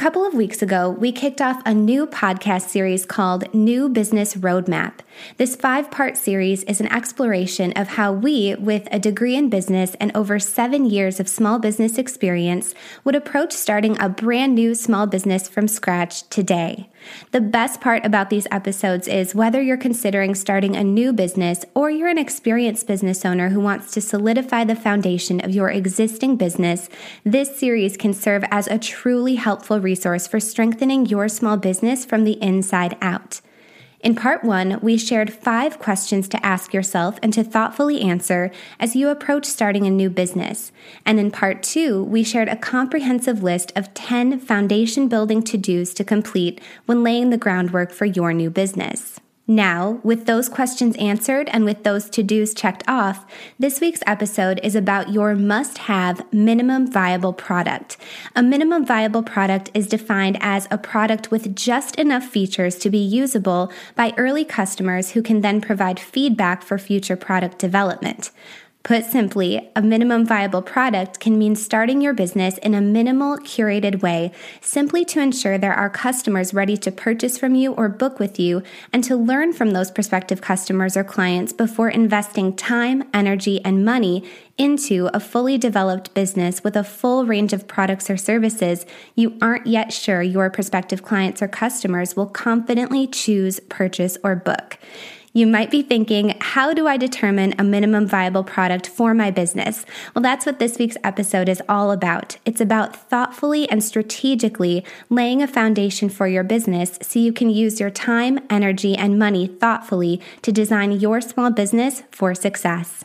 couple of weeks ago, we kicked off a new podcast series called New Business Roadmap. This five part series is an exploration of how we, with a degree in business and over seven years of small business experience, would approach starting a brand new small business from scratch today. The best part about these episodes is whether you're considering starting a new business or you're an experienced business owner who wants to solidify the foundation of your existing business, this series can serve as a truly helpful resource for strengthening your small business from the inside out. In part one, we shared five questions to ask yourself and to thoughtfully answer as you approach starting a new business. And in part two, we shared a comprehensive list of 10 foundation building to dos to complete when laying the groundwork for your new business. Now, with those questions answered and with those to dos checked off, this week's episode is about your must have minimum viable product. A minimum viable product is defined as a product with just enough features to be usable by early customers who can then provide feedback for future product development. Put simply, a minimum viable product can mean starting your business in a minimal, curated way, simply to ensure there are customers ready to purchase from you or book with you, and to learn from those prospective customers or clients before investing time, energy, and money into a fully developed business with a full range of products or services you aren't yet sure your prospective clients or customers will confidently choose, purchase, or book. You might be thinking, how do I determine a minimum viable product for my business? Well, that's what this week's episode is all about. It's about thoughtfully and strategically laying a foundation for your business so you can use your time, energy, and money thoughtfully to design your small business for success.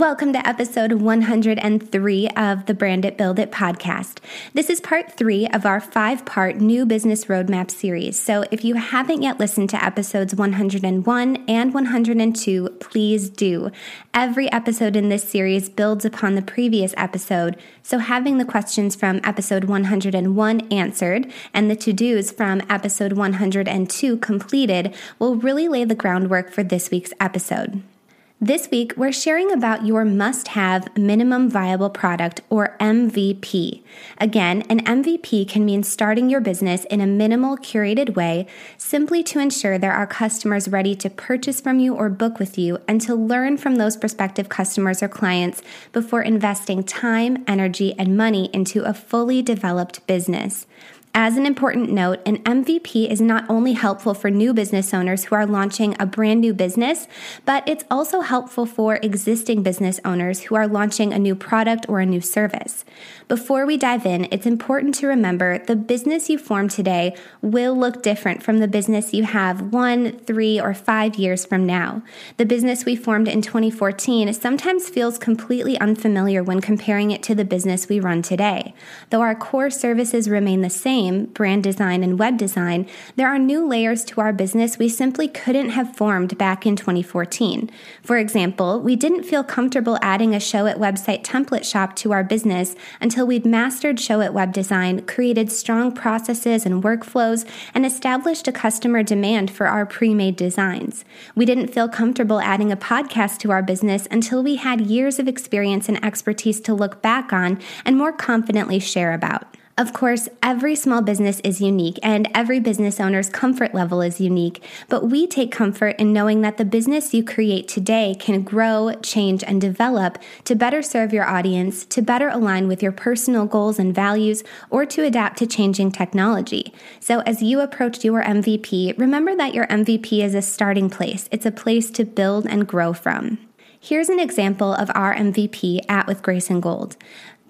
Welcome to episode 103 of the Brand It Build It podcast. This is part three of our five part new business roadmap series. So if you haven't yet listened to episodes 101 and 102, please do. Every episode in this series builds upon the previous episode. So having the questions from episode 101 answered and the to dos from episode 102 completed will really lay the groundwork for this week's episode. This week, we're sharing about your must have minimum viable product or MVP. Again, an MVP can mean starting your business in a minimal, curated way simply to ensure there are customers ready to purchase from you or book with you and to learn from those prospective customers or clients before investing time, energy, and money into a fully developed business. As an important note, an MVP is not only helpful for new business owners who are launching a brand new business, but it's also helpful for existing business owners who are launching a new product or a new service. Before we dive in, it's important to remember the business you form today will look different from the business you have one, three, or five years from now. The business we formed in 2014 sometimes feels completely unfamiliar when comparing it to the business we run today. Though our core services remain the same, brand design, and web design, there are new layers to our business we simply couldn't have formed back in 2014. For example, we didn't feel comfortable adding a show Showit website template shop to our business until we'd mastered show Showit web design, created strong processes and workflows, and established a customer demand for our pre made designs. We didn't feel comfortable adding a podcast to our business until we had years of experience and expertise to look back on and more confidently share about. Of course, every small business is unique and every business owner's comfort level is unique, but we take comfort in knowing that the business you create today can grow, change, and develop to better serve your audience, to better align with your personal goals and values, or to adapt to changing technology. So, as you approach your MVP, remember that your MVP is a starting place, it's a place to build and grow from. Here's an example of our MVP at With Grace and Gold.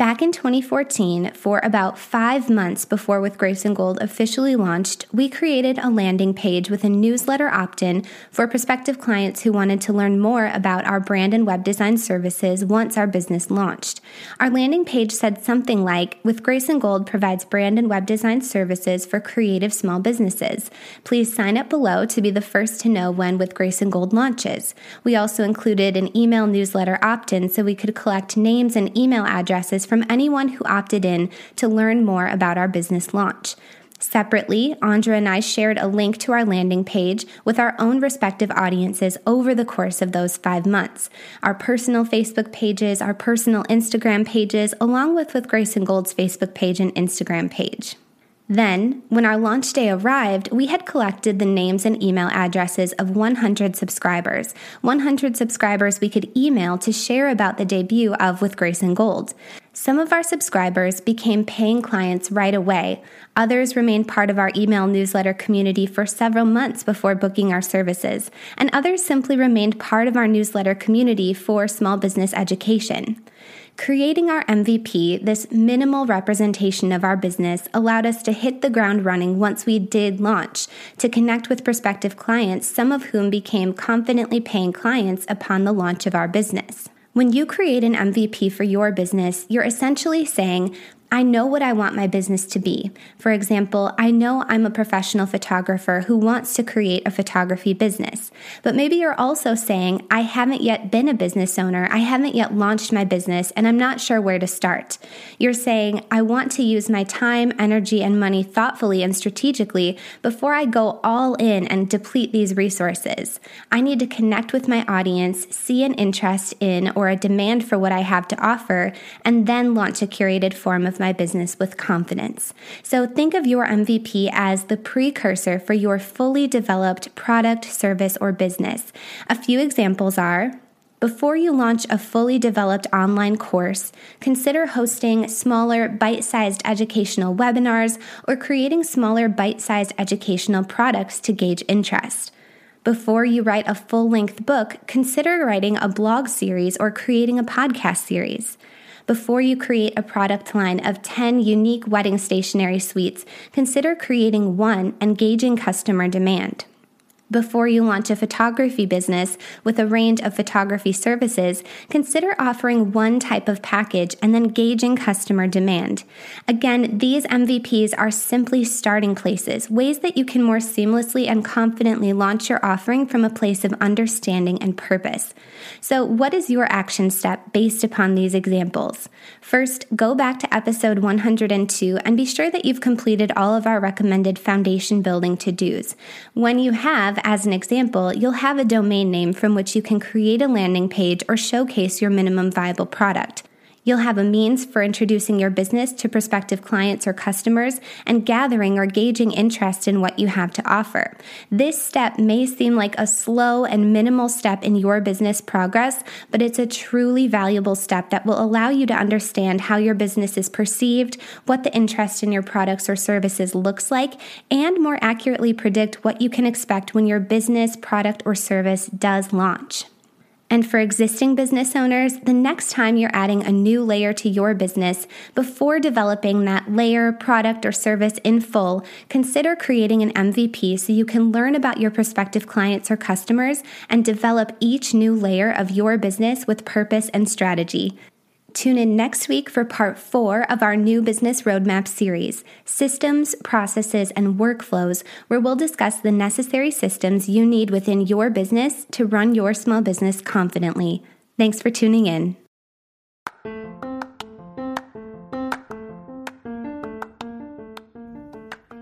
Back in 2014, for about five months before With Grace and Gold officially launched, we created a landing page with a newsletter opt in for prospective clients who wanted to learn more about our brand and web design services once our business launched. Our landing page said something like With Grace and Gold provides brand and web design services for creative small businesses. Please sign up below to be the first to know when With Grace and Gold launches. We also included an email newsletter opt in so we could collect names and email addresses from anyone who opted in to learn more about our business launch. Separately, Andra and I shared a link to our landing page with our own respective audiences over the course of those five months. Our personal Facebook pages, our personal Instagram pages, along with with Grace and Gold's Facebook page and Instagram page. Then, when our launch day arrived, we had collected the names and email addresses of 100 subscribers. 100 subscribers we could email to share about the debut of With Grace and Gold. Some of our subscribers became paying clients right away. Others remained part of our email newsletter community for several months before booking our services. And others simply remained part of our newsletter community for small business education. Creating our MVP, this minimal representation of our business, allowed us to hit the ground running once we did launch, to connect with prospective clients, some of whom became confidently paying clients upon the launch of our business. When you create an MVP for your business, you're essentially saying, I know what I want my business to be. For example, I know I'm a professional photographer who wants to create a photography business. But maybe you're also saying, I haven't yet been a business owner, I haven't yet launched my business, and I'm not sure where to start. You're saying, I want to use my time, energy, and money thoughtfully and strategically before I go all in and deplete these resources. I need to connect with my audience, see an interest in or a demand for what I have to offer, and then launch a curated form of my business with confidence. So think of your MVP as the precursor for your fully developed product, service, or business. A few examples are before you launch a fully developed online course, consider hosting smaller, bite sized educational webinars or creating smaller, bite sized educational products to gauge interest. Before you write a full length book, consider writing a blog series or creating a podcast series. Before you create a product line of 10 unique wedding stationery suites, consider creating one and gauging customer demand. Before you launch a photography business with a range of photography services, consider offering one type of package and then gauging customer demand. Again, these MVPs are simply starting places, ways that you can more seamlessly and confidently launch your offering from a place of understanding and purpose. So, what is your action step based upon these examples? First, go back to episode 102 and be sure that you've completed all of our recommended foundation building to dos. When you have, as an example, you'll have a domain name from which you can create a landing page or showcase your minimum viable product. You'll have a means for introducing your business to prospective clients or customers and gathering or gauging interest in what you have to offer. This step may seem like a slow and minimal step in your business progress, but it's a truly valuable step that will allow you to understand how your business is perceived, what the interest in your products or services looks like, and more accurately predict what you can expect when your business, product, or service does launch. And for existing business owners, the next time you're adding a new layer to your business, before developing that layer, product, or service in full, consider creating an MVP so you can learn about your prospective clients or customers and develop each new layer of your business with purpose and strategy. Tune in next week for part four of our new business roadmap series Systems, Processes, and Workflows, where we'll discuss the necessary systems you need within your business to run your small business confidently. Thanks for tuning in.